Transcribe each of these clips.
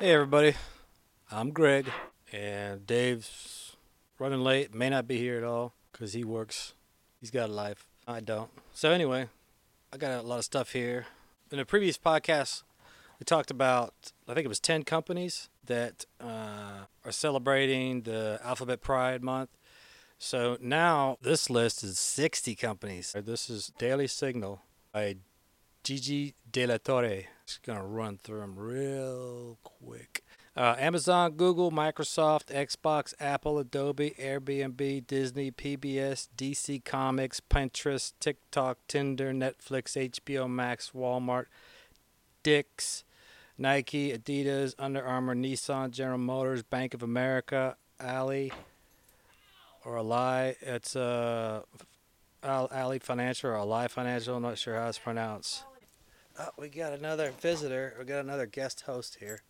Hey, everybody. I'm Greg, and Dave's running late. May not be here at all because he works. He's got a life. I don't. So, anyway, I got a lot of stuff here. In a previous podcast, we talked about, I think it was 10 companies that uh, are celebrating the Alphabet Pride Month. So now this list is 60 companies. This is Daily Signal by Gigi De La Torre. Just gonna run through them real quick. Uh, Amazon, Google, Microsoft, Xbox, Apple, Adobe, Airbnb, Disney, PBS, DC Comics, Pinterest, TikTok, Tinder, Netflix, HBO Max, Walmart, Dick's, Nike, Adidas, Under Armour, Nissan, General Motors, Bank of America, Ali, or Ally. It's uh, Ali Financial or Ally Financial. I'm not sure how it's pronounced. Oh, we got another visitor. We got another guest host here.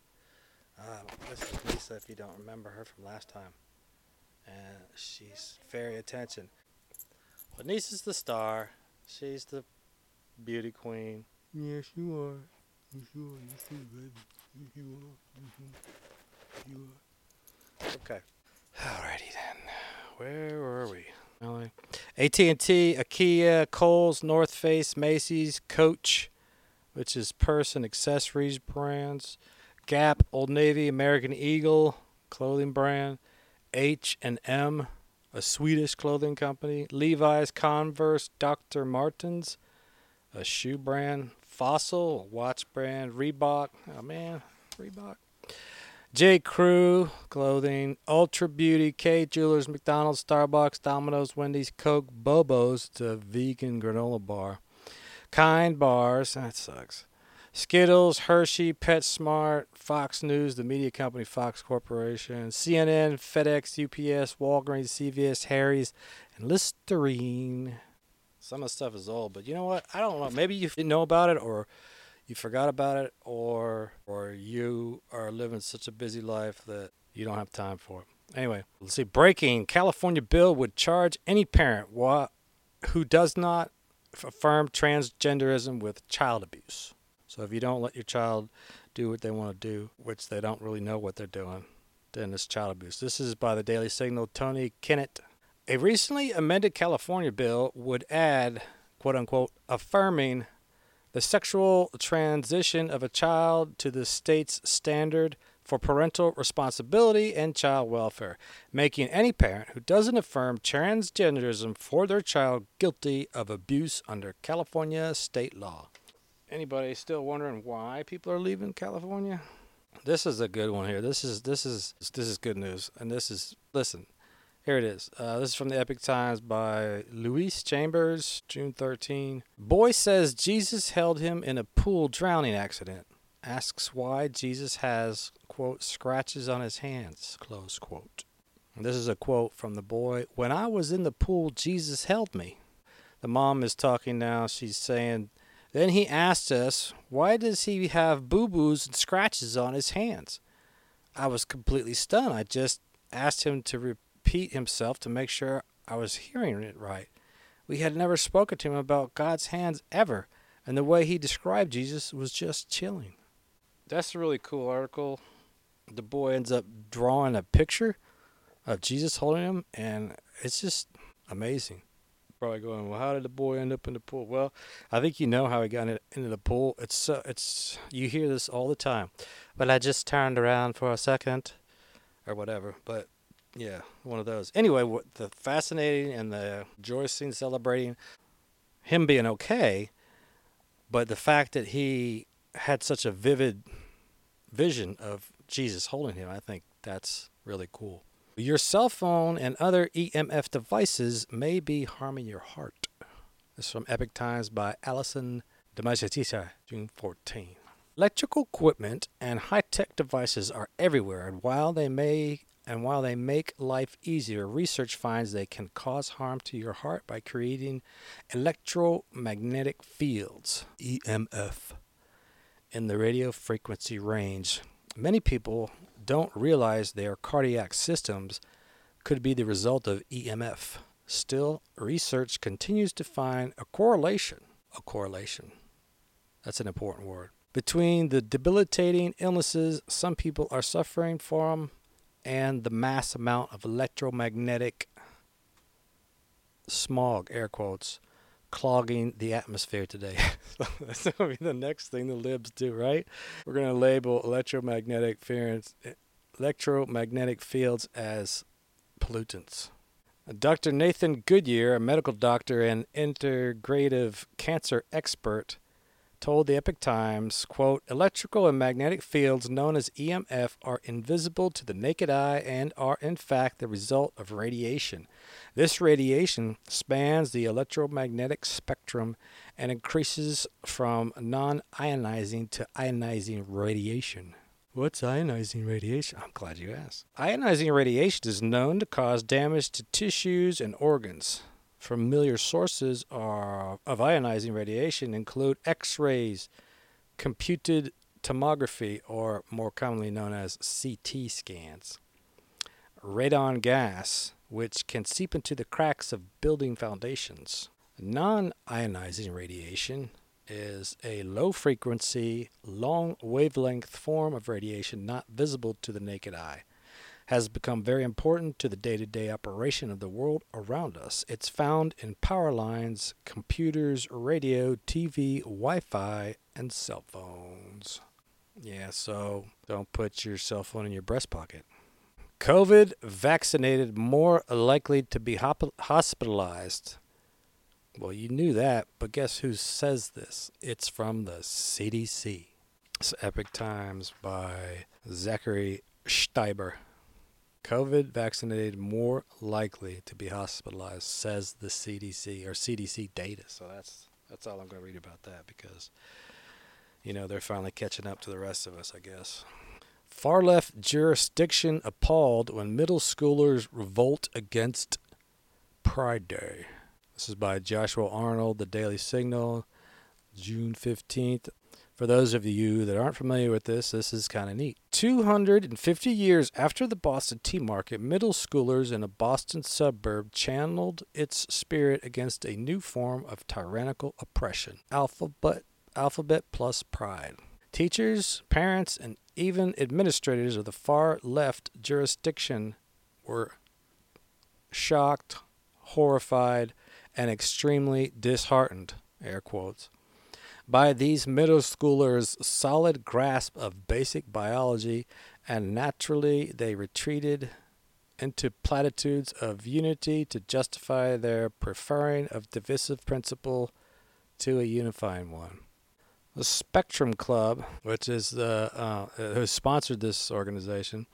Uh, this is Lisa, if you don't remember her from last time. And she's very attention. But Lisa's the star. She's the beauty queen. Yes, you are. Yes, you are. Yes, you are, baby. Yes, you are. Mm-hmm. You are. Okay. Alrighty then. Where were we? AT&T, IKEA, Kohl's, North Face, Macy's, Coach, which is purse and accessories brands, Gap, Old Navy, American Eagle, clothing brand, H&M, a Swedish clothing company, Levi's, Converse, Dr. Martens, a shoe brand, Fossil, watch brand, Reebok. Oh man, Reebok. J. Crew clothing, Ulta Beauty, Kay Jewelers, McDonald's, Starbucks, Domino's, Wendy's, Coke, Bobo's, the vegan granola bar, Kind Bars, that sucks. Skittles, Hershey, PetSmart, Fox News, the media company Fox Corporation, CNN, FedEx, UPS, Walgreens, CVS, Harry's, and Listerine. Some of the stuff is old, but you know what? I don't know. Maybe you didn't know about it or you forgot about it or or you are living such a busy life that you don't have time for it. Anyway, let's see. Breaking California bill would charge any parent who does not affirm transgenderism with child abuse. So if you don't let your child do what they want to do, which they don't really know what they're doing, then it's child abuse. This is by the Daily Signal, Tony Kinnett. A recently amended California bill would add, quote unquote, affirming the sexual transition of a child to the state's standard for parental responsibility and child welfare, making any parent who doesn't affirm transgenderism for their child guilty of abuse under California state law. Anybody still wondering why people are leaving California? This is a good one here. This is this is this is good news. And this is listen. Here it is. Uh, this is from the Epoch Times by Louise Chambers, June 13. Boy says Jesus held him in a pool drowning accident. Asks why Jesus has, quote, scratches on his hands, close quote. And this is a quote from the boy. When I was in the pool, Jesus held me. The mom is talking now. She's saying, Then he asked us, Why does he have boo boos and scratches on his hands? I was completely stunned. I just asked him to repeat repeat himself to make sure I was hearing it right. We had never spoken to him about God's hands ever, and the way he described Jesus was just chilling. That's a really cool article. The boy ends up drawing a picture of Jesus holding him, and it's just amazing. Probably going, well, how did the boy end up in the pool? Well, I think you know how he got into the pool. It's so, it's you hear this all the time. but I just turned around for a second, or whatever. But yeah, one of those. Anyway, what the fascinating and the rejoicing, celebrating him being okay, but the fact that he had such a vivid vision of Jesus holding him, I think that's really cool. Your cell phone and other EMF devices may be harming your heart. This is from Epoch Times by Alison Demajatisa, June 14. Electrical equipment and high tech devices are everywhere, and while they may and while they make life easier, research finds they can cause harm to your heart by creating electromagnetic fields, EMF, in the radio frequency range. Many people don't realize their cardiac systems could be the result of EMF. Still, research continues to find a correlation. A correlation. That's an important word between the debilitating illnesses some people are suffering from and the mass amount of electromagnetic smog, air quotes, clogging the atmosphere today. that's going to be the next thing the libs do, right? We're going to label electromagnetic fields, electromagnetic fields as pollutants. Uh, Dr. Nathan Goodyear, a medical doctor and integrative cancer expert, told the Epoch Times, quote, electrical and magnetic fields known as EMF are invisible to the naked eye and are in fact the result of radiation. This radiation spans the electromagnetic spectrum and increases from non-ionizing to ionizing radiation. What's ionizing radiation? I'm glad you asked. Ionizing radiation is known to cause damage to tissues and organs. Familiar sources are, of ionizing radiation include X rays, computed tomography, or more commonly known as CT scans, radon gas, which can seep into the cracks of building foundations. Non ionizing radiation is a low frequency, long wavelength form of radiation not visible to the naked eye has become very important to the day to day operation of the world around us. It's found in power lines, computers, radio, TV, Wi Fi, and cell phones. Yeah, so don't put your cell phone in your breast pocket. COVID vaccinated more likely to be hospitalized. Well, you knew that, but guess who says this? It's from the CDC. It's Epoch Times by Zachary Stieber. COVID vaccinated more likely to be hospitalized, says the CDC or CDC data. So that's that's all I'm going to read about that because you know they're finally catching up to the rest of us, I guess. Far left jurisdiction appalled when middle schoolers revolt against Pride Day. This is by Joshua Arnold, The Daily Signal, June 15th. For those of you that aren't familiar with this, this is kind of neat. 250 years after the Boston Tea Market, middle schoolers in a Boston suburb channeled its spirit against a new form of tyrannical oppression alphabet, alphabet plus pride. Teachers, parents, and even administrators of the far left jurisdiction were shocked, horrified, and extremely disheartened, air quotes, by these middle schoolers' solid grasp of basic biology, and naturally they retreated into platitudes of unity to justify their preferring of divisive principle to a unifying one. The Spectrum Club, which is the uh, who sponsored this organization,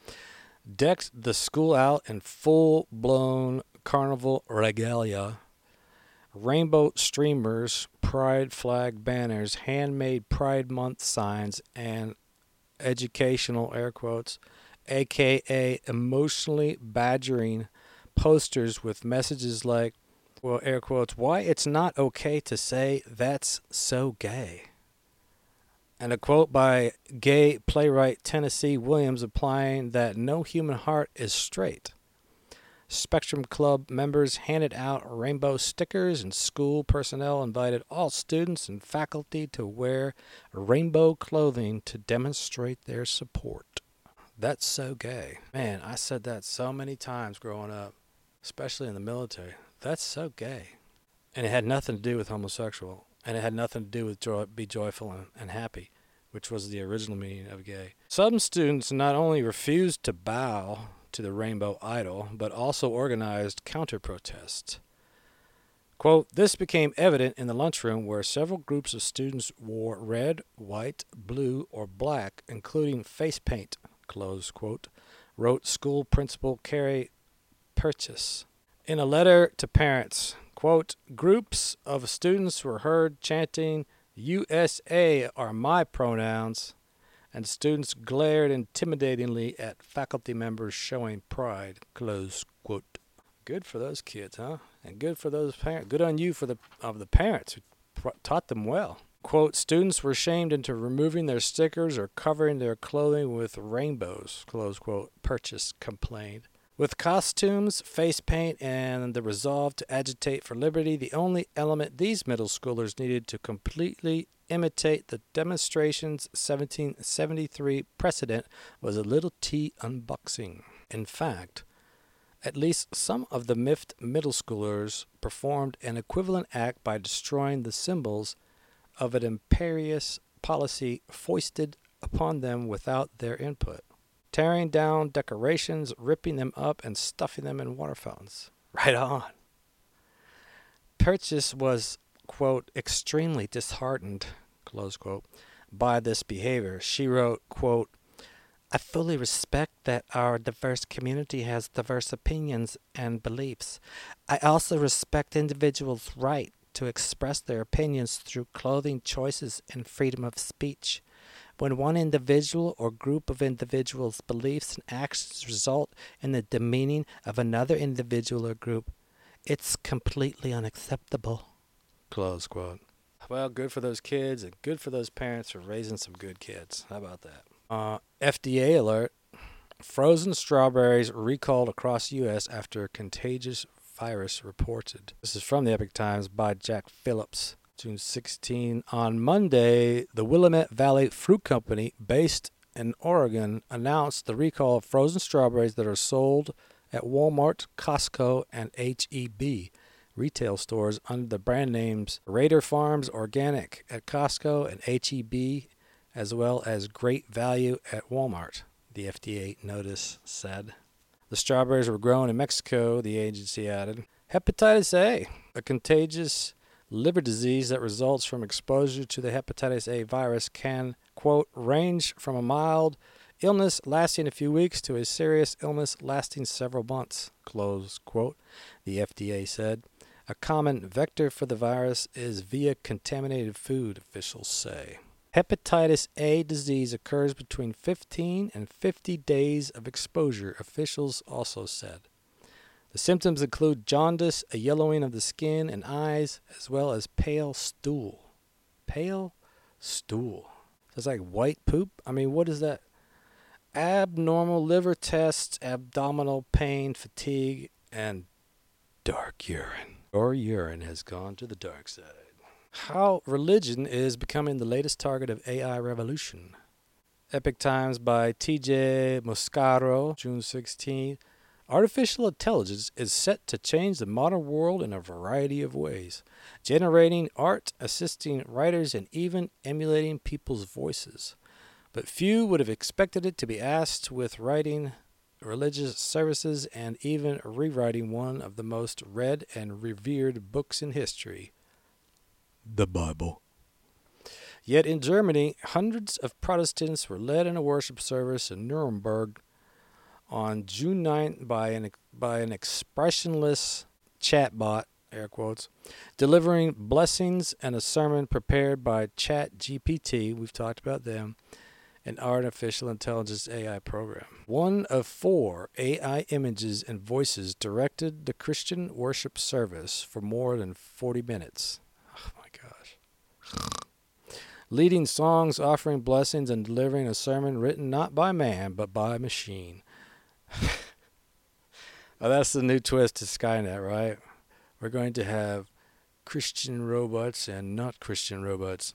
decked the school out in full-blown carnival regalia rainbow streamers, pride flag banners, handmade Pride Month signs, and educational air quotes, aka emotionally badgering posters with messages like, well, air quotes, why it's not okay to say that's so gay. And a quote by gay playwright Tennessee Williams applying that no human heart is straight. Spectrum Club members handed out rainbow stickers, and school personnel invited all students and faculty to wear rainbow clothing to demonstrate their support. That's so gay. Man, I said that so many times growing up, especially in the military. That's so gay. And it had nothing to do with homosexual, and it had nothing to do with joy, be joyful and, and happy, which was the original meaning of gay. Some students not only refused to bow to the Rainbow Idol, but also organized counter protests. Quote, this became evident in the lunchroom where several groups of students wore red, white, blue, or black, including face paint, close quote, wrote school principal Carrie Purchase. In a letter to parents, quote, groups of students were heard chanting, USA are my pronouns, and students glared intimidatingly at faculty members showing pride. Close quote. Good for those kids, huh? And good for those parents. Good on you for the of the parents who pr- taught them well. Quote, students were shamed into removing their stickers or covering their clothing with rainbows, close quote, Purchase complained. With costumes, face paint, and the resolve to agitate for liberty, the only element these middle schoolers needed to completely imitate the demonstration's 1773 precedent was a little tea unboxing. In fact, at least some of the miffed middle schoolers performed an equivalent act by destroying the symbols of an imperious policy foisted upon them without their input, tearing down decorations, ripping them up, and stuffing them in water fountains. Right on. Purchase was, quote, extremely disheartened, close quote, by this behavior. She wrote, quote, I fully respect that our diverse community has diverse opinions and beliefs. I also respect individuals' right to express their opinions through clothing choices and freedom of speech. When one individual or group of individuals' beliefs and actions result in the demeaning of another individual or group, it's completely unacceptable. Close quote. Well, good for those kids and good for those parents for raising some good kids. How about that? Uh, FDA alert. Frozen strawberries recalled across U.S. after contagious virus reported. This is from the Epoch Times by Jack Phillips. June 16. On Monday, the Willamette Valley Fruit Company, based in Oregon, announced the recall of frozen strawberries that are sold at Walmart, Costco, and HEB retail stores under the brand names Rader Farms Organic at Costco and HEB, as well as Great Value at Walmart, the FDA notice said. The strawberries were grown in Mexico, the agency added. Hepatitis A, a contagious liver disease that results from exposure to the hepatitis A virus, can, quote, range from a mild illness lasting a few weeks to a serious illness lasting several months, close quote, the FDA said. A common vector for the virus is via contaminated food, officials say. Hepatitis A disease occurs between 15 and 50 days of exposure, officials also said. The symptoms include jaundice, a yellowing of the skin and eyes, as well as pale stool. Pale stool. It's like white poop. I mean, what is that? Abnormal liver tests, abdominal pain, fatigue, and dark urine. Your urine has gone to the dark side. How religion is becoming the latest target of AI revolution. Epoch Times by TJ Muscaro, June 16. Artificial intelligence is set to change the modern world in a variety of ways, generating art, assisting writers, and even emulating people's voices. But few would have expected it to be asked with writing religious services and even rewriting one of the most read and revered books in history the Bible. Yet in Germany, hundreds of Protestants were led in a worship service in Nuremberg on June 9th by an, by an expressionless chatbot, air quotes, delivering blessings and a sermon prepared by Chat GPT. We've talked about them an artificial intelligence AI program. One of four AI images and voices directed the Christian worship service for more than 40 minutes. Oh my gosh. Leading songs, offering blessings, and delivering a sermon written not by man, but by machine. oh, that's the new twist to Skynet, right? We're going to have Christian robots and not Christian robots.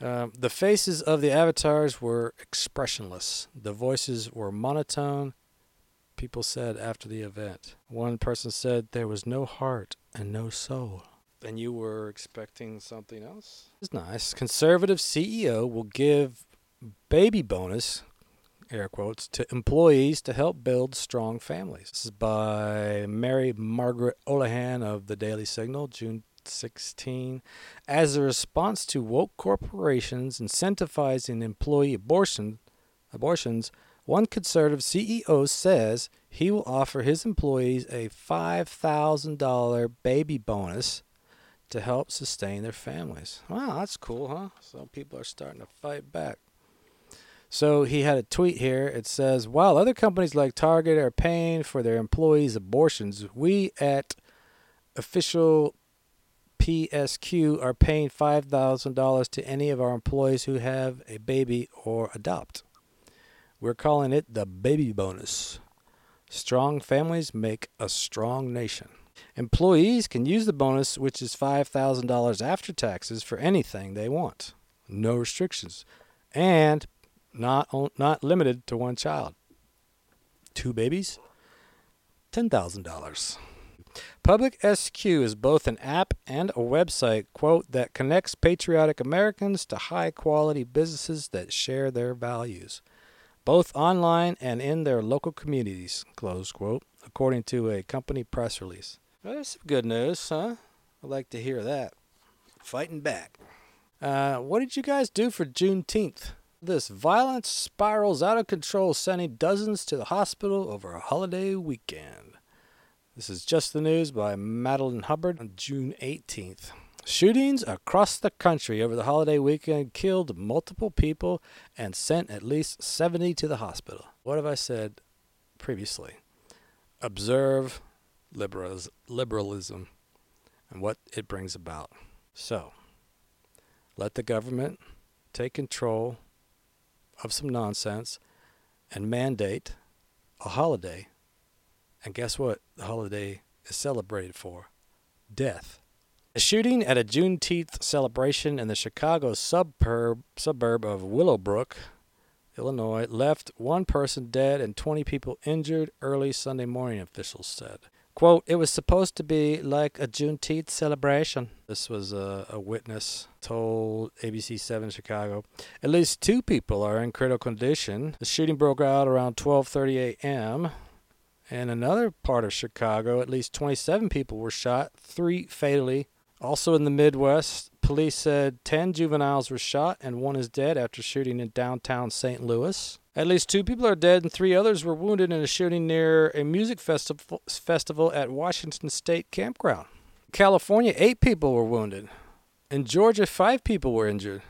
Um, the faces of the avatars were expressionless. The voices were monotone. People said after the event. One person said there was no heart and no soul. And you were expecting something else? It's nice. Conservative CEO will give baby bonus, air quotes, to employees to help build strong families. This is by Mary Margaret Olohan of the Daily Signal, June 16 as a response to woke corporations incentivizing employee abortion, abortions, one conservative CEO says he will offer his employees a $5,000 baby bonus to help sustain their families. Wow, that's cool, huh? Some people are starting to fight back. So he had a tweet here. It says, While other companies like Target are paying for their employees' abortions, we at official PSQ are paying $5,000 to any of our employees who have a baby or adopt. We're calling it the baby bonus. Strong families make a strong nation. Employees can use the bonus, which is $5,000 after taxes, for anything they want. No restrictions. And not, not limited to one child. Two babies, $10,000. Public SQ is both an app and a website, quote, that connects patriotic Americans to high quality businesses that share their values, both online and in their local communities, close quote, according to a company press release. Well, that's some good news, huh? I'd like to hear that. Fighting back. Uh, what did you guys do for Juneteenth? This violence spirals out of control, sending dozens to the hospital over a holiday weekend. This is Just the News by Madeline Hubbard on June 18th. Shootings across the country over the holiday weekend killed multiple people and sent at least 70 to the hospital. What have I said previously? Observe liberals, liberalism and what it brings about. So, let the government take control of some nonsense and mandate a holiday. And guess what the holiday is celebrated for? Death. A shooting at a Juneteenth celebration in the Chicago suburb, suburb of Willowbrook, Illinois, left one person dead and 20 people injured early Sunday morning, officials said. Quote, it was supposed to be like a Juneteenth celebration. This was a, a witness told ABC 7 Chicago. At least two people are in critical condition. The shooting broke out around 12:30 a.m. In another part of Chicago, at least 27 people were shot, three fatally. Also in the Midwest, police said 10 juveniles were shot and one is dead after shooting in downtown St. Louis. At least two people are dead and three others were wounded in a shooting near a music festival, festival at Washington State Campground. California, eight people were wounded. In Georgia, five people were injured.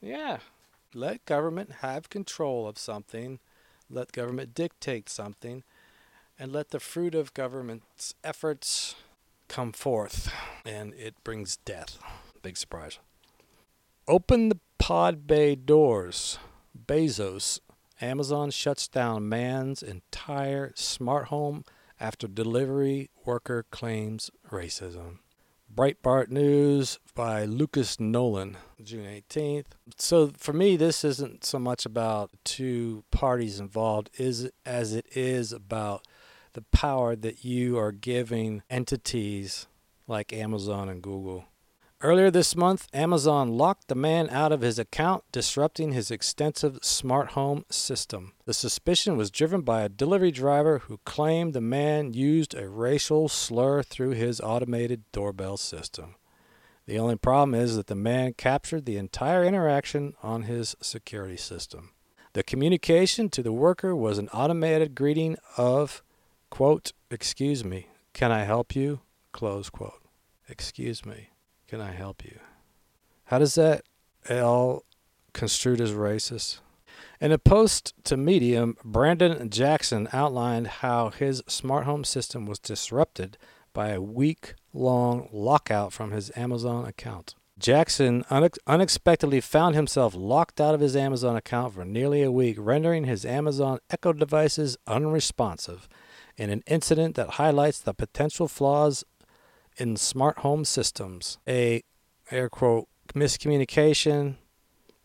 Yeah, let government have control of something, let government dictate something, and let the fruit of government's efforts come forth. And it brings death. Big surprise. Open the pod bay doors. Bezos Amazon shuts down man's entire smart home after delivery worker claims racism. Breitbart News by Lucas Nolan, June 18th. So for me, this isn't so much about two parties involved is as it is about the power that you are giving entities like Amazon and Google. Earlier this month, Amazon locked the man out of his account, disrupting his extensive smart home system. The suspicion was driven by a delivery driver who claimed the man used a racial slur through his automated doorbell system. The only problem is that the man captured the entire interaction on his security system. The communication to the worker was an automated greeting of, quote, excuse me, can I help you? Close quote. Excuse me. Can I help you? How does that all construed as racist? In a post to Medium, Brandon Jackson outlined how his smart home system was disrupted by a week long lockout from his Amazon account. Jackson unex- unexpectedly found himself locked out of his Amazon account for nearly a week, rendering his Amazon Echo devices unresponsive in an incident that highlights the potential flaws in smart home systems. A air quote miscommunication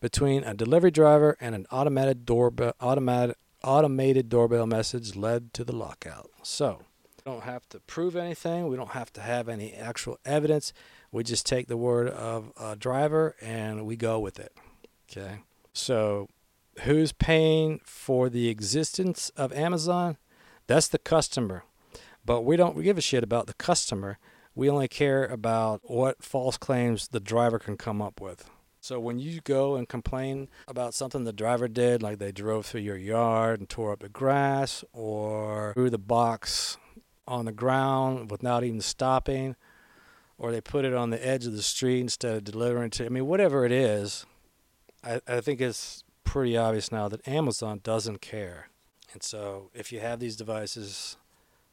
between a delivery driver and an automated doorbell automated automated doorbell message led to the lockout. So, we don't have to prove anything, we don't have to have any actual evidence. We just take the word of a driver and we go with it. Okay? So, who's paying for the existence of Amazon? That's the customer. But we don't give a shit about the customer. We only care about what false claims the driver can come up with. So when you go and complain about something the driver did, like they drove through your yard and tore up the grass or threw the box on the ground without even stopping, or they put it on the edge of the street instead of delivering to, I mean, whatever it is, I, I think it's pretty obvious now that Amazon doesn't care. And so if you have these devices,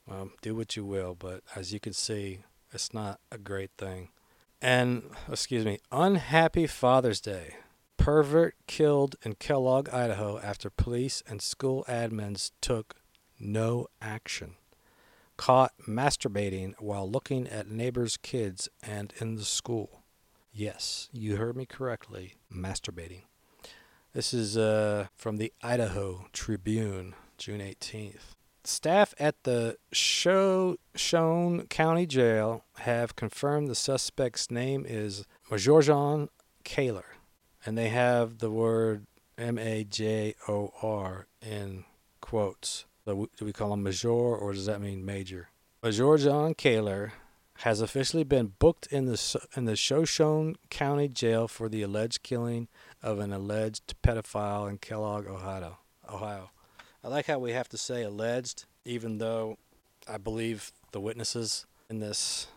well, do what you will, but as you can see, it's not a great thing. And, excuse me, unhappy Father's Day. Pervert killed in Kellogg, Idaho after police and school admins took no action. caught masturbating while looking at neighbors' kids and in the school. Yes, you heard me correctly. Masturbating. This is uh, from the Idaho Tribune, June 18th. Staff at the Shoshone County Jail have confirmed the suspect's name is Majorjon Kaler, and they have the word M A J O R in quotes. Do we call him Major or does that mean Major? Majorjon Kaler has officially been booked in the in the Shoshone County Jail for the alleged killing of an alleged pedophile in Kellogg, Ohio. Ohio. I like how we have to say alleged, even though I believe the witnesses in this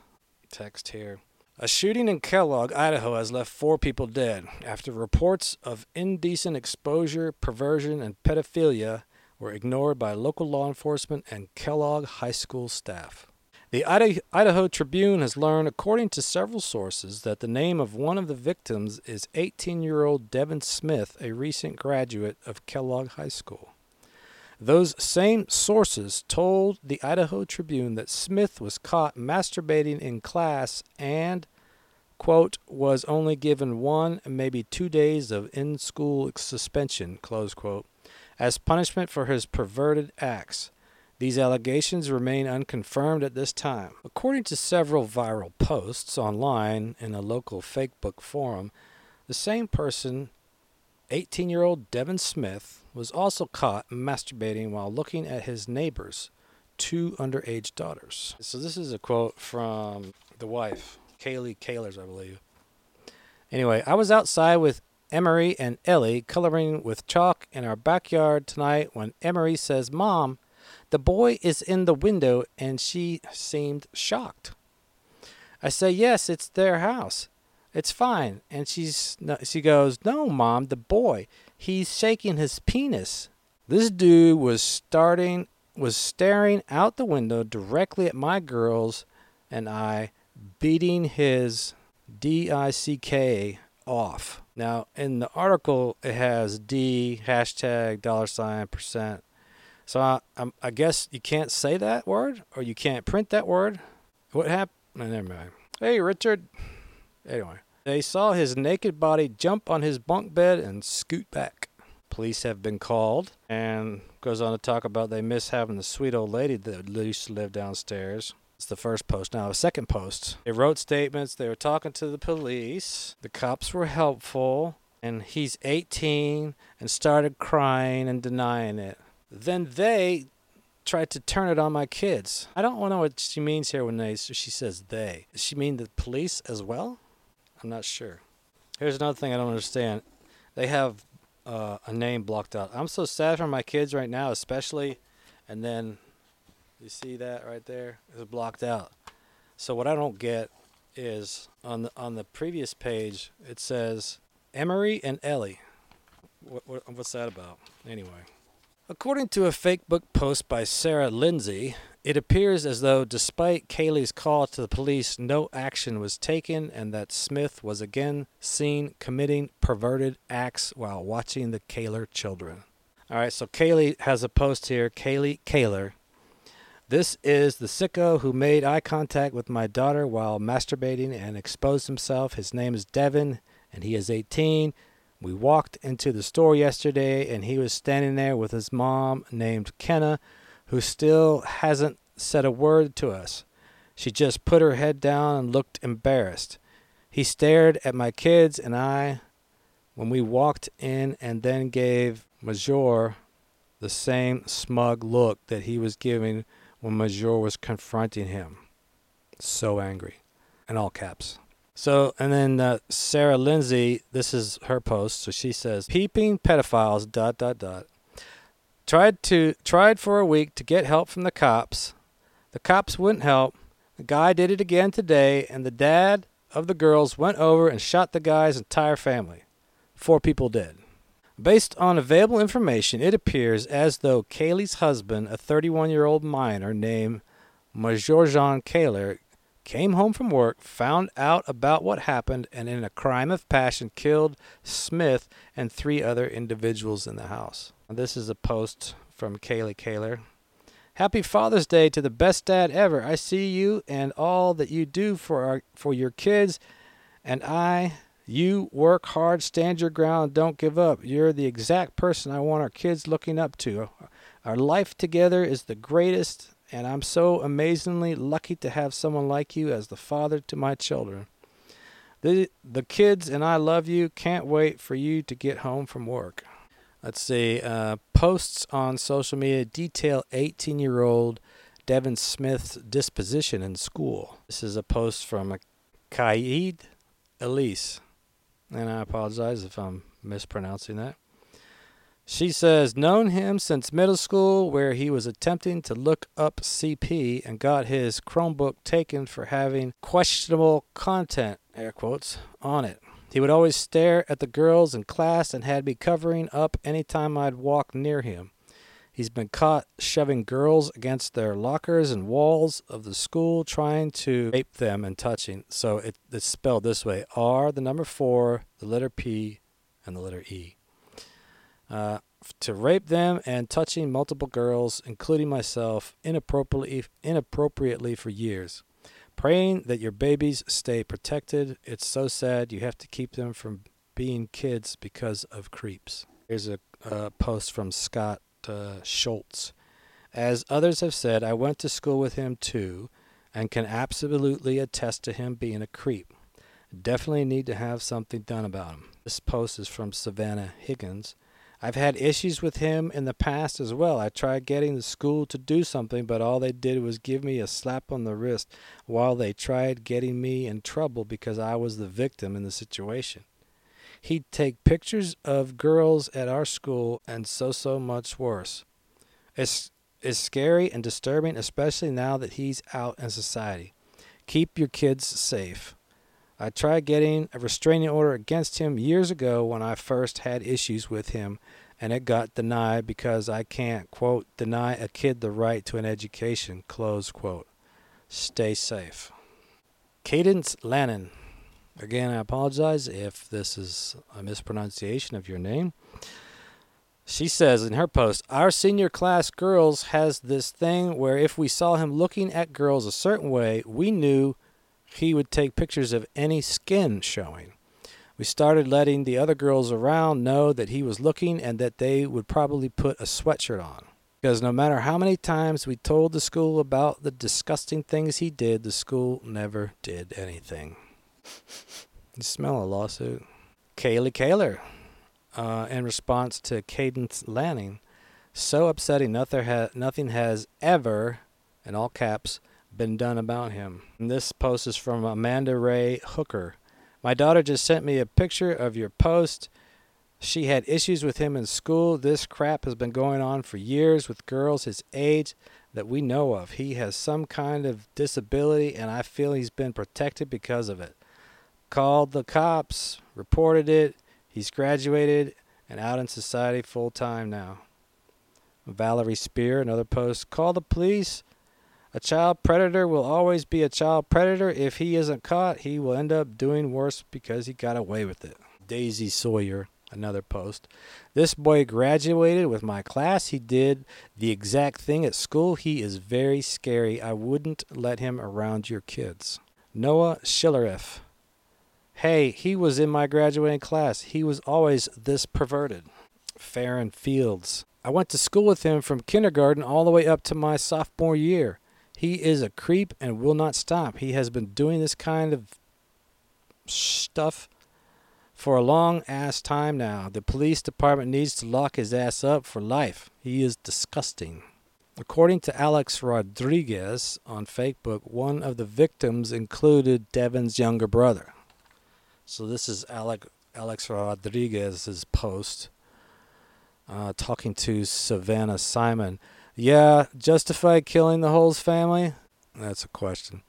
text here. A shooting in Kellogg, Idaho has left four people dead after reports of indecent exposure, perversion, and pedophilia were ignored by local law enforcement and Kellogg High School staff. The Idaho Tribune has learned, according to several sources, that the name of one of the victims is 18 year old Devin Smith, a recent graduate of Kellogg High School. Those same sources told the Idaho Tribune that Smith was caught masturbating in class and, quote, was only given one, maybe two days of in school suspension, close quote, as punishment for his perverted acts. These allegations remain unconfirmed at this time. According to several viral posts online in a local fakebook forum, the same person, 18 year old Devin Smith, was also caught masturbating while looking at his neighbor's two underage daughters. So, this is a quote from the wife, Kaylee Kaler's, I believe. Anyway, I was outside with Emery and Ellie coloring with chalk in our backyard tonight when Emery says, Mom, the boy is in the window, and she seemed shocked. I say, Yes, it's their house. It's fine. And she's she goes, No, mom, the boy. He's shaking his penis. This dude was starting was staring out the window directly at my girls and I beating his D I C K off. Now in the article it has D hashtag dollar sign percent so I, I, I guess you can't say that word or you can't print that word. What happened? Never mind. Hey, Richard. Anyway, they saw his naked body jump on his bunk bed and scoot back. Police have been called and goes on to talk about they miss having the sweet old lady that used to live downstairs. It's the first post. Now, the second post, they wrote statements. They were talking to the police. The cops were helpful. And he's 18 and started crying and denying it then they tried to turn it on my kids. I don't know what she means here when they she says they. Does she mean the police as well? I'm not sure. Here's another thing I don't understand. They have uh, a name blocked out. I'm so sad for my kids right now, especially, and then you see that right there is blocked out. So what I don't get is on the on the previous page it says Emery and Ellie. What, what what's that about? Anyway. According to a fake book post by Sarah Lindsay, it appears as though, despite Kaylee's call to the police, no action was taken and that Smith was again seen committing perverted acts while watching the Kaler children. All right, so Kaylee has a post here. Kaylee Kaler. This is the sicko who made eye contact with my daughter while masturbating and exposed himself. His name is Devin, and he is 18. We walked into the store yesterday and he was standing there with his mom named Kenna, who still hasn't said a word to us. She just put her head down and looked embarrassed. He stared at my kids and I when we walked in and then gave Major the same smug look that he was giving when Major was confronting him. So angry. In all caps. So, and then uh, Sarah Lindsay, this is her post. So she says, "Peeping pedophiles." Dot dot dot. Tried to tried for a week to get help from the cops. The cops wouldn't help. The guy did it again today, and the dad of the girls went over and shot the guy's entire family. Four people dead. Based on available information, it appears as though Kaylee's husband, a 31 year old minor named Majorjon Kaler, came home from work, found out about what happened, and in a crime of passion killed Smith and three other individuals in the house. This is a post from Kaylee Kaler. Happy Father's Day to the best dad ever. I see you and all that you do for our for your kids and I you work hard, stand your ground, don't give up. You're the exact person I want our kids looking up to. Our life together is the greatest, and I'm so amazingly lucky to have someone like you as the father to my children. The the kids and I love you. Can't wait for you to get home from work. Let's see. Uh, posts on social media detail 18 year old Devin Smith's disposition in school. This is a post from Kaid Elise and I apologize if I'm mispronouncing that. She says, known him since middle school, where he was attempting to look up CP and got his Chromebook taken for having questionable content, air quotes, on it. He would always stare at the girls in class and had me covering up any time I'd walk near him. He's been caught shoving girls against their lockers and walls of the school, trying to rape them and touching. So it, it's spelled this way R, the number four, the letter P, and the letter E. Uh, to rape them and touching multiple girls, including myself, inappropriately, inappropriately for years. Praying that your babies stay protected. It's so sad you have to keep them from being kids because of creeps. Here's a uh, post from Scott uh, Schultz. As others have said, I went to school with him too, and can absolutely attest to him being a creep. Definitely need to have something done about him. This post is from Savannah Higgins. I've had issues with him in the past as well. I tried getting the school to do something, but all they did was give me a slap on the wrist while they tried getting me in trouble because I was the victim in the situation. He'd take pictures of girls at our school and so, so much worse. It's, it's scary and disturbing, especially now that he's out in society. Keep your kids safe. I tried getting a restraining order against him years ago when I first had issues with him, and it got denied because I can't, quote, deny a kid the right to an education, close quote. Stay safe. Cadence Lannon. Again, I apologize if this is a mispronunciation of your name. She says in her post, Our senior class girls has this thing where if we saw him looking at girls a certain way, we knew he would take pictures of any skin showing. We started letting the other girls around know that he was looking and that they would probably put a sweatshirt on. Because no matter how many times we told the school about the disgusting things he did, the school never did anything. You smell a lawsuit. Kaylee Kaler, uh, in response to Cadence Lanning, so upsetting. Nothing, nothing has ever, in all caps, been done about him. And this post is from Amanda Ray Hooker. My daughter just sent me a picture of your post. She had issues with him in school. This crap has been going on for years with girls his age that we know of. He has some kind of disability, and I feel he's been protected because of it called the cops, reported it. He's graduated and out in society full time now. Valerie Spear, another post, call the police. A child predator will always be a child predator. If he isn't caught, he will end up doing worse because he got away with it. Daisy Sawyer, another post. This boy graduated with my class. He did the exact thing at school. He is very scary. I wouldn't let him around your kids. Noah Schillereff. Hey, he was in my graduating class. He was always this perverted. Farron Fields. I went to school with him from kindergarten all the way up to my sophomore year. He is a creep and will not stop. He has been doing this kind of stuff for a long ass time now. The police department needs to lock his ass up for life. He is disgusting. According to Alex Rodriguez on Facebook, one of the victims included Devin's younger brother. So this is Alec, Alex Rodriguez's post uh, talking to Savannah Simon. Yeah, justify killing the whole family? That's a question.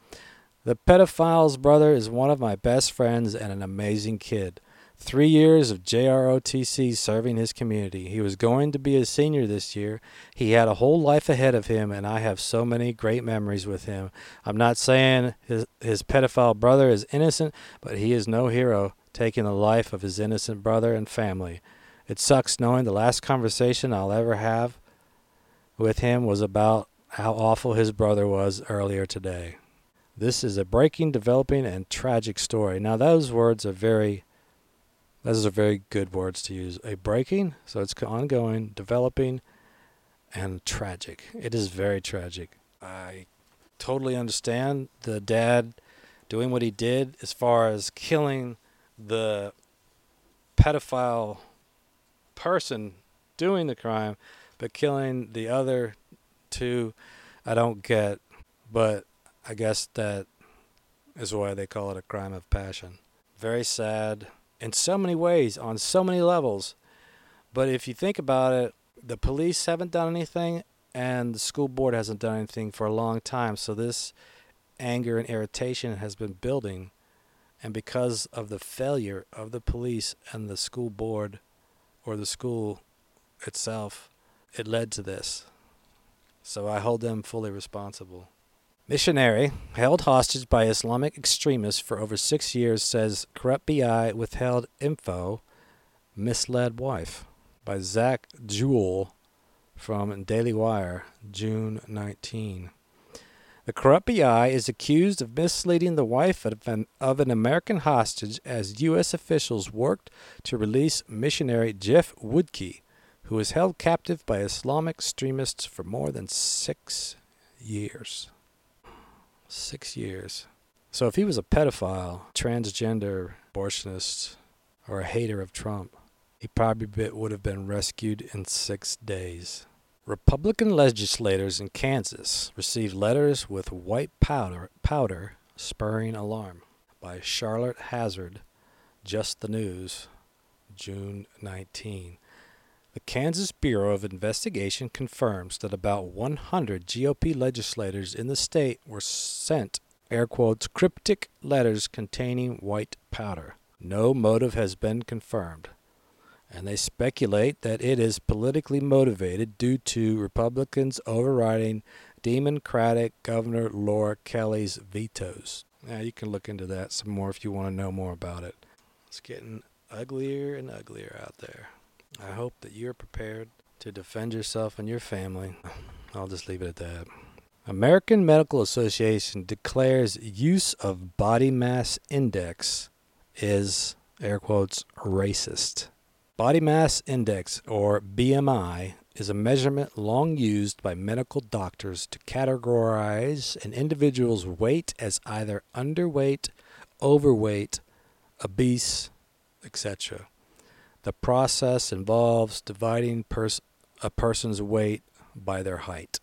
The pedophile's brother is one of my best friends and an amazing kid. Three years of JROTC serving his community. He was going to be a senior this year. He had a whole life ahead of him, and I have so many great memories with him. I'm not saying his, his pedophile brother is innocent, but he is no hero, taking the life of his innocent brother and family. It sucks knowing the last conversation I'll ever have with him was about how awful his brother was earlier today. This is a breaking, developing, and tragic story. Now, those words are very, those are very good words to use. A breaking, so it's ongoing, developing, and tragic. It is very tragic. I totally understand the dad doing what he did as far as killing the pedophile person doing the crime, but killing the other two, I don't get. But I guess that is why they call it a crime of passion. Very sad in so many ways, on so many levels. But if you think about it, the police haven't done anything, and the school board hasn't done anything for a long time. So this anger and irritation has been building. And because of the failure of the police and the school board or the school itself, it led to this. So I hold them fully responsible. Missionary held hostage by Islamic extremists for over six years says corrupt BI withheld info, misled wife. By Zach Jewell from Daily Wire, June 19. The corrupt BI is accused of misleading the wife of an, of an American hostage as U.S. officials worked to release missionary Jeff Woodke, who was held captive by Islamic extremists for more than six years. Six years. So if he was a pedophile, transgender, abortionist, or a hater of Trump, he probably would have been rescued in six days. Republican legislators in Kansas received letters with white powder, powder spurring alarm by Charlotte Hazard, Just the News, June 19. The Kansas Bureau of Investigation confirms that about 100 GOP legislators in the state were sent, air quotes, cryptic letters containing white powder. No motive has been confirmed, and they speculate that it is politically motivated due to Republicans overriding Democratic Governor Laura Kelly's vetoes. Now, you can look into that some more if you want to know more about it. It's getting uglier and uglier out there. I hope that you're prepared to defend yourself and your family. I'll just leave it at that. American Medical Association declares use of body mass index is air quotes racist. Body mass index or BMI is a measurement long used by medical doctors to categorize an individual's weight as either underweight, overweight, obese, etc. The process involves dividing pers- a person's weight by their height.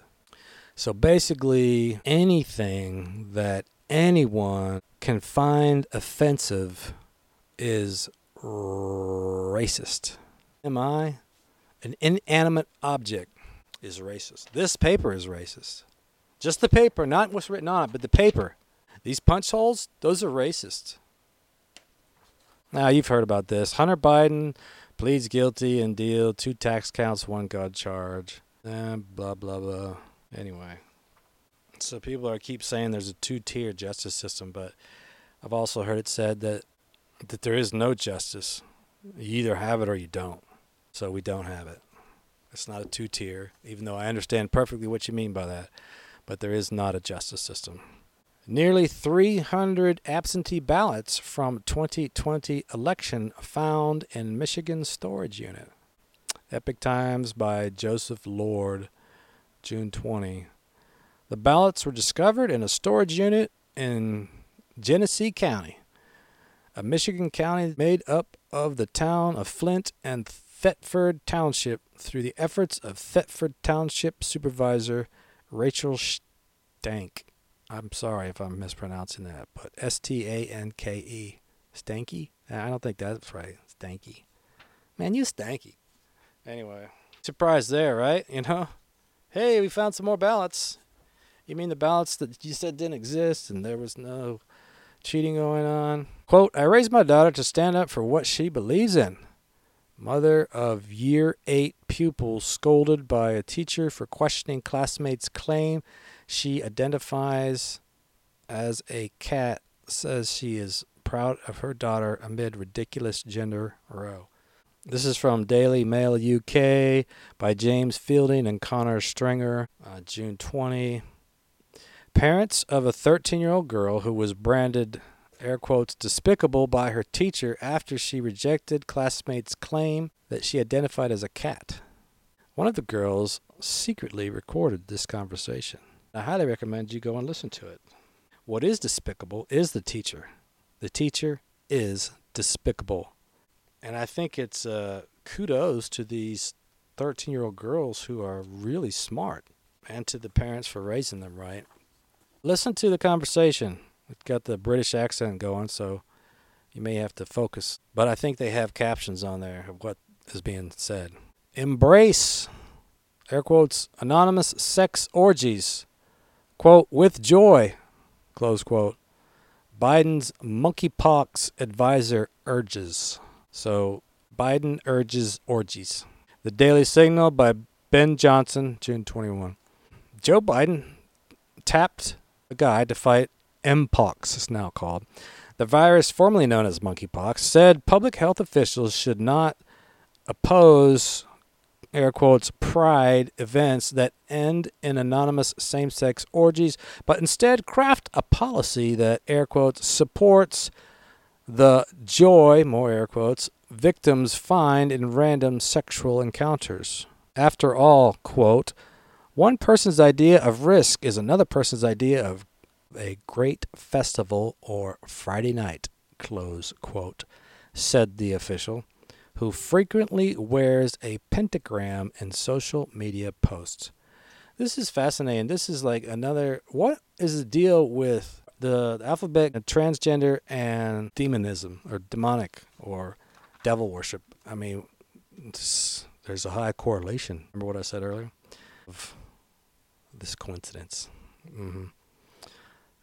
So basically, anything that anyone can find offensive is racist. Am I? An inanimate object is racist. This paper is racist. Just the paper, not what's written on it, but the paper. These punch holes, those are racist. Now, you've heard about this. Hunter Biden pleads guilty and deal two tax counts, one gun charge. And blah, blah, blah. Anyway. So people are keep saying there's a two-tier justice system, but I've also heard it said that that there is no justice. You either have it or you don't. So we don't have it. It's not a two-tier, even though I understand perfectly what you mean by that. But there is not a justice system. Nearly 300 absentee ballots from 2020 election found in Michigan storage unit. Epoch Times by Joseph Lord, June 20. The ballots were discovered in a storage unit in Genesee County, a Michigan county made up of the town of Flint and Thetford Township through the efforts of Thetford Township Supervisor Rachel Stank. I'm sorry if I'm mispronouncing that, but S T A N K E. Stanky? I don't think that's right. Stanky. Man, you stanky. Anyway, surprise there, right? You know? Hey, we found some more ballots. You mean the ballots that you said didn't exist and there was no cheating going on? Quote, I raised my daughter to stand up for what she believes in. Mother of year eight pupil scolded by a teacher for questioning classmates' claim she identifies as a cat, says she is proud of her daughter amid ridiculous gender row. This is from Daily Mail UK by James Fielding and Connor Stringer, uh, June 20. Parents of a 13 year old girl who was branded, air quotes, despicable by her teacher after she rejected classmates' claim that she identified as a cat. One of the girls secretly recorded this conversation. I highly recommend you go and listen to it. What is despicable is the teacher. The teacher is despicable. And I think it's uh, kudos to these 13 year old girls who are really smart and to the parents for raising them right. Listen to the conversation. It's got the British accent going, so you may have to focus. But I think they have captions on there of what is being said. Embrace, air quotes, anonymous sex orgies, quote, with joy, close quote. Biden's monkeypox advisor urges. So Biden urges orgies. The Daily Signal by Ben Johnson, June 21. Joe Biden tapped a guy to fight Mpox, it's now called. The virus, formerly known as monkeypox, said public health officials should not oppose, air quotes, pride events that end in anonymous same sex orgies, but instead craft a policy that, air quotes, supports the joy, more air quotes, victims find in random sexual encounters. After all, quote, one person's idea of risk is another person's idea of a great festival or Friday night, close quote, said the official, who frequently wears a pentagram in social media posts. This is fascinating. This is like another. What is the deal with the alphabet, transgender, and demonism, or demonic, or devil worship? I mean, there's a high correlation. Remember what I said earlier? Of this coincidence. Mm-hmm.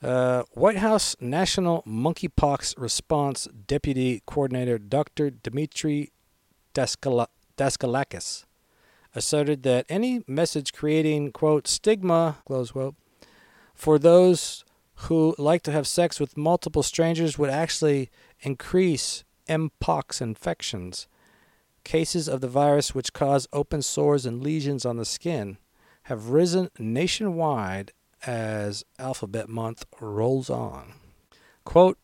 Uh, White House National Monkeypox Response Deputy Coordinator Dr. Dmitry Daskalakis asserted that any message creating, quote, stigma, close quote, for those who like to have sex with multiple strangers would actually increase Mpox infections. Cases of the virus which cause open sores and lesions on the skin have risen nationwide as Alphabet Month rolls on. Quote,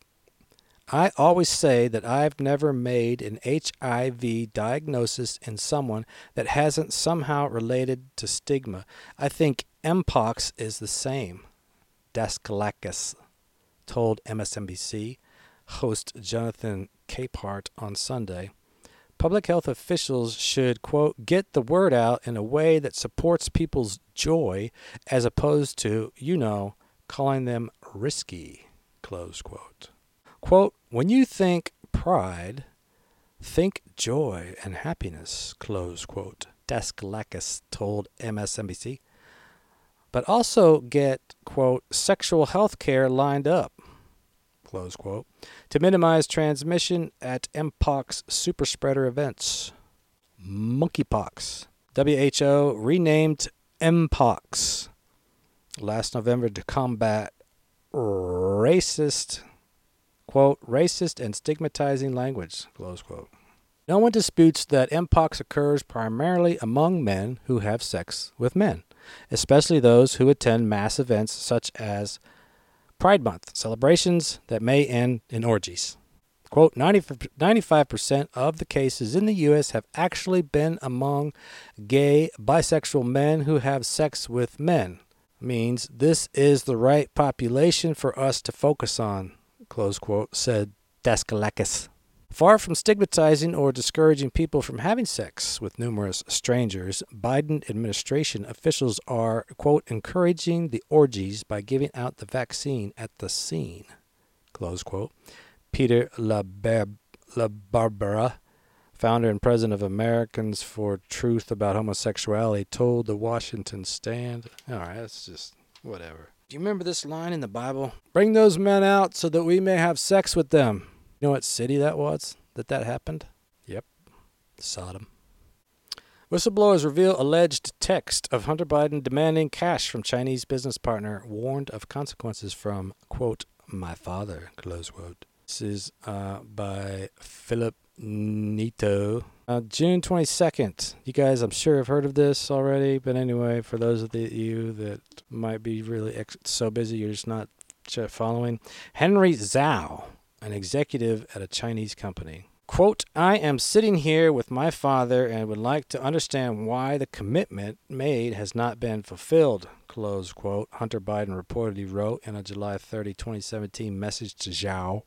I always say that I've never made an HIV diagnosis in someone that hasn't somehow related to stigma. I think Mpox is the same. Daskalakis told MSNBC host Jonathan Capehart on Sunday. Public health officials should, quote, get the word out in a way that supports people's joy as opposed to, you know, calling them risky, close quote. Quote, when you think pride, think joy and happiness, close quote, Daskalakis told MSNBC. But also get, quote, sexual health care lined up, close quote, to minimize transmission at Mpox superspreader events. Monkeypox. WHO renamed Mpox last November to combat racist, quote, racist and stigmatizing language, close quote. No one disputes that Mpox occurs primarily among men who have sex with men, especially those who attend mass events such as Pride Month celebrations that may end in orgies. Quote 90, 95% of the cases in the U.S. have actually been among gay, bisexual men who have sex with men. Means this is the right population for us to focus on, close quote, said Daskalakis. Far from stigmatizing or discouraging people from having sex with numerous strangers, Biden administration officials are, quote, encouraging the orgies by giving out the vaccine at the scene, close quote. Peter LaBarbera, founder and president of Americans for Truth About Homosexuality, told the Washington Stand. All right, that's just whatever. Do you remember this line in the Bible? Bring those men out so that we may have sex with them. You know what city that was that that happened? Yep, Sodom. Whistleblowers reveal alleged text of Hunter Biden demanding cash from Chinese business partner, warned of consequences from, quote, my father, close quote. This is uh, by Philip Nieto. Uh, June 22nd. You guys, I'm sure have heard of this already, but anyway, for those of the, you that might be really ex- so busy you're just not following, Henry Zhao, an executive at a Chinese company. Quote, I am sitting here with my father and would like to understand why the commitment made has not been fulfilled, close quote. Hunter Biden reportedly wrote in a July 30, 2017 message to Zhao.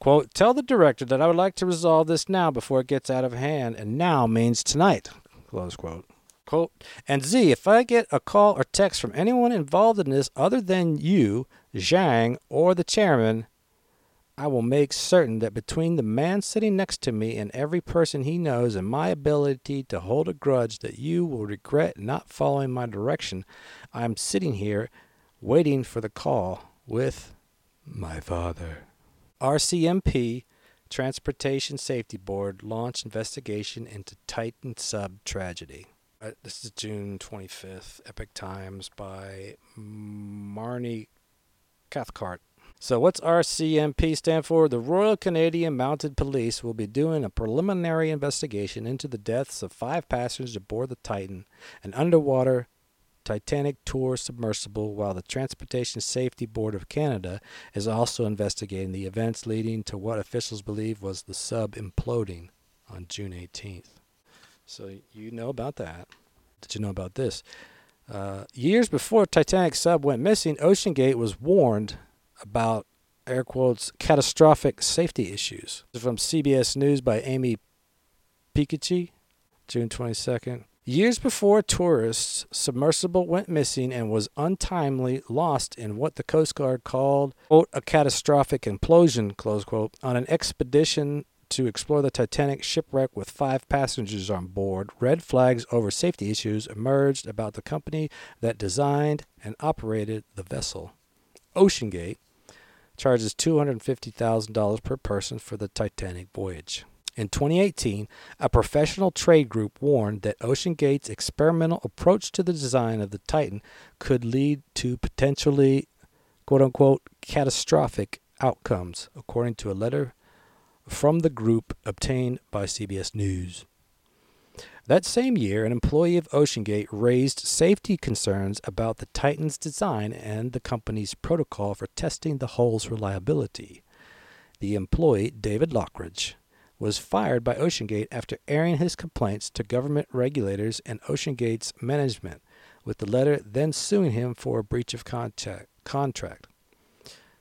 Quote, tell the director that I would like to resolve this now before it gets out of hand, and now means tonight, close quote. Quote, and Z, if I get a call or text from anyone involved in this other than you, Zhang, or the chairman, I will make certain that between the man sitting next to me and every person he knows and my ability to hold a grudge that you will regret not following my direction, I am sitting here waiting for the call with my father. RCMP Transportation Safety Board launch investigation into Titan sub tragedy. Uh, this is June 25th, Epoch Times by Marnie Cathcart. So, what's RCMP stand for? The Royal Canadian Mounted Police will be doing a preliminary investigation into the deaths of five passengers aboard the Titan, an underwater Titanic tour submersible, while the Transportation Safety Board of Canada is also investigating the events leading to what officials believe was the sub imploding on June 18th. So, you know about that. Did you know about this? Uh, years before Titanic sub went missing, OceanGate was warned about air quotes catastrophic safety issues. From CBS News by Amy Pikachi, June 22nd. Years before tourists, submersible went missing and was untimely lost in what the Coast Guard called quote, a catastrophic implosion, close quote, on an expedition to explore the Titanic shipwreck with five passengers on board. Red flags over safety issues emerged about the company that designed and operated the vessel. OceanGate charges $250,000 per person for the Titanic voyage. In 2018, a professional trade group warned that OceanGate's experimental approach to the design of the Titan could lead to potentially, quote unquote, catastrophic outcomes, according to a letter from the group obtained by CBS News. That same year, an employee of OceanGate raised safety concerns about the Titan's design and the company's protocol for testing the hull's reliability. The employee, David Lochridge, was fired by OceanGate after airing his complaints to government regulators and OceanGate's management, with the letter then suing him for a breach of contact, contract.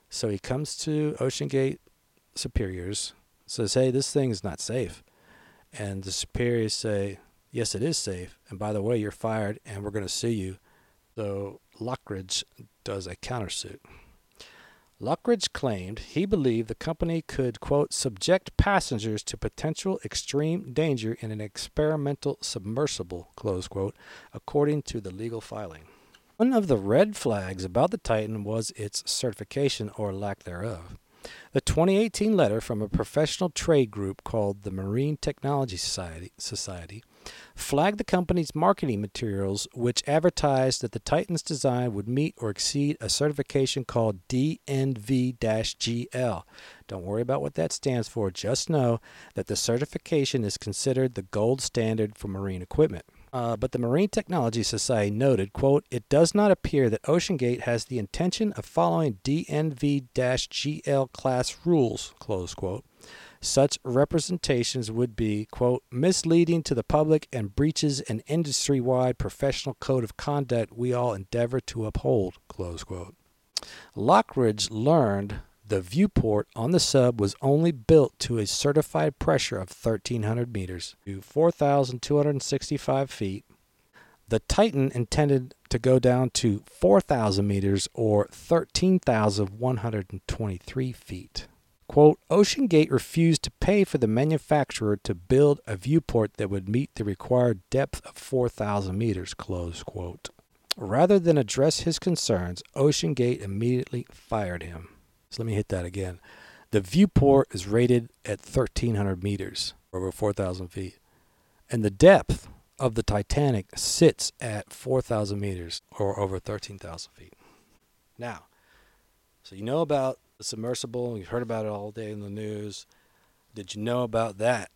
So he comes to OceanGate superiors, says, "Hey, this thing is not safe," and the superiors say, "Yes, it is safe. And by the way, you're fired, and we're going to sue you." So Lochridge does a countersuit. Lochridge claimed he believed the company could, quote, subject passengers to potential extreme danger in an experimental submersible, close quote, according to the legal filing. One of the red flags about the Titan was its certification or lack thereof. The 2018 letter from a professional trade group called the Marine Technology Society, Society flagged the company's marketing materials, which advertised that the Titan's design would meet or exceed a certification called DNV GL. Don't worry about what that stands for, just know that the certification is considered the gold standard for marine equipment. Uh, but the Marine Technology Society noted, quote, it does not appear that OceanGate has the intention of following DNV-GL class rules, close quote. Such representations would be, quote, misleading to the public and breaches an industry wide professional code of conduct we all endeavor to uphold, close quote. Lochridge learned the viewport on the sub was only built to a certified pressure of 1,300 meters to 4,265 feet. The Titan intended to go down to 4,000 meters or 13,123 feet. Quote, OceanGate refused to pay for the manufacturer to build a viewport that would meet the required depth of 4,000 meters, close quote. Rather than address his concerns, OceanGate immediately fired him. So let me hit that again. The viewport is rated at 1,300 meters, over 4,000 feet. And the depth of the Titanic sits at 4,000 meters, or over 13,000 feet. Now, so you know about the submersible, you've heard about it all day in the news. Did you know about that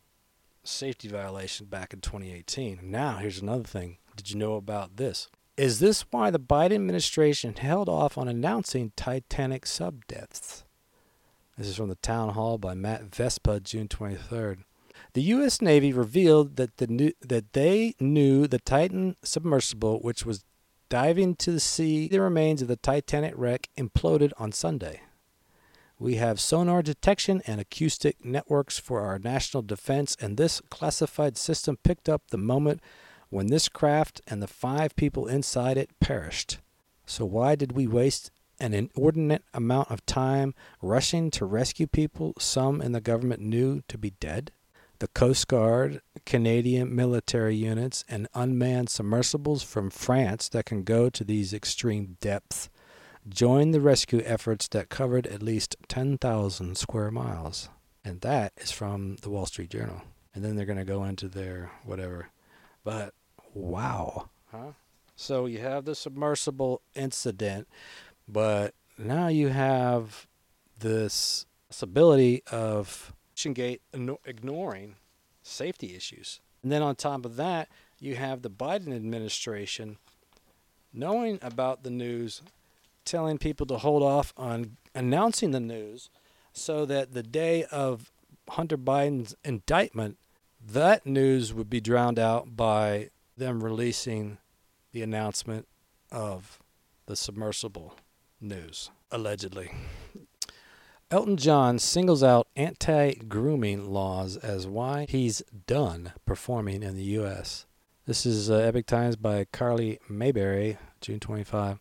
safety violation back in 2018? Now, here's another thing. Did you know about this? Is this why the Biden administration held off on announcing Titanic sub deaths? This is from the town hall by Matt Vespa, June 23rd. The U.S. Navy revealed that the new, that they knew the Titan submersible, which was diving to the sea, the remains of the Titanic wreck imploded on Sunday. We have sonar detection and acoustic networks for our national defense, and this classified system picked up the moment when this craft and the five people inside it perished. So, why did we waste an inordinate amount of time rushing to rescue people some in the government knew to be dead? The Coast Guard, Canadian military units, and unmanned submersibles from France that can go to these extreme depths joined the rescue efforts that covered at least 10,000 square miles. And that is from the Wall Street Journal. And then they're going to go into their whatever. But wow. Huh? So you have the submersible incident, but now you have this ability of Gate ignoring safety issues. And then on top of that, you have the Biden administration knowing about the news telling people to hold off on announcing the news so that the day of Hunter Biden's indictment, that news would be drowned out by them releasing the announcement of the submersible news, allegedly. Elton John singles out anti grooming laws as why he's done performing in the U.S. This is uh, Epoch Times by Carly Mayberry, June 25.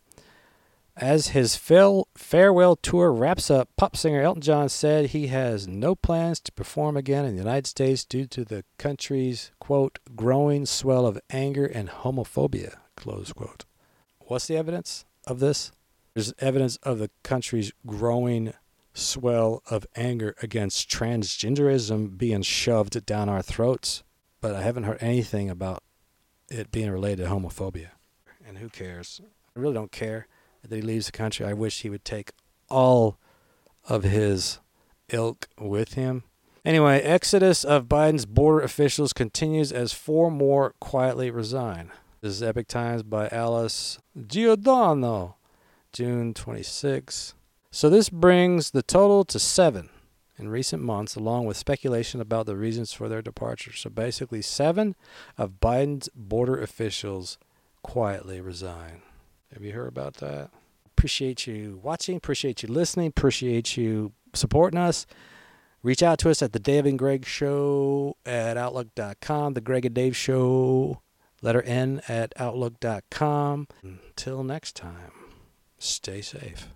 As his farewell tour wraps up, pop singer Elton John said he has no plans to perform again in the United States due to the country's, quote, growing swell of anger and homophobia, close quote. What's the evidence of this? There's evidence of the country's growing swell of anger against transgenderism being shoved down our throats, but I haven't heard anything about it being related to homophobia. And who cares? I really don't care that he leaves the country. I wish he would take all of his ilk with him. Anyway, exodus of Biden's border officials continues as four more quietly resign. This is Epoch Times by Alice Giordano, June 26. So this brings the total to seven in recent months, along with speculation about the reasons for their departure. So basically, seven of Biden's border officials quietly resign. Have you heard about that? Appreciate you watching. Appreciate you listening. Appreciate you supporting us. Reach out to us at the Dave and Greg Show at Outlook.com. The Greg and Dave Show, letter N at Outlook.com. Until next time, stay safe.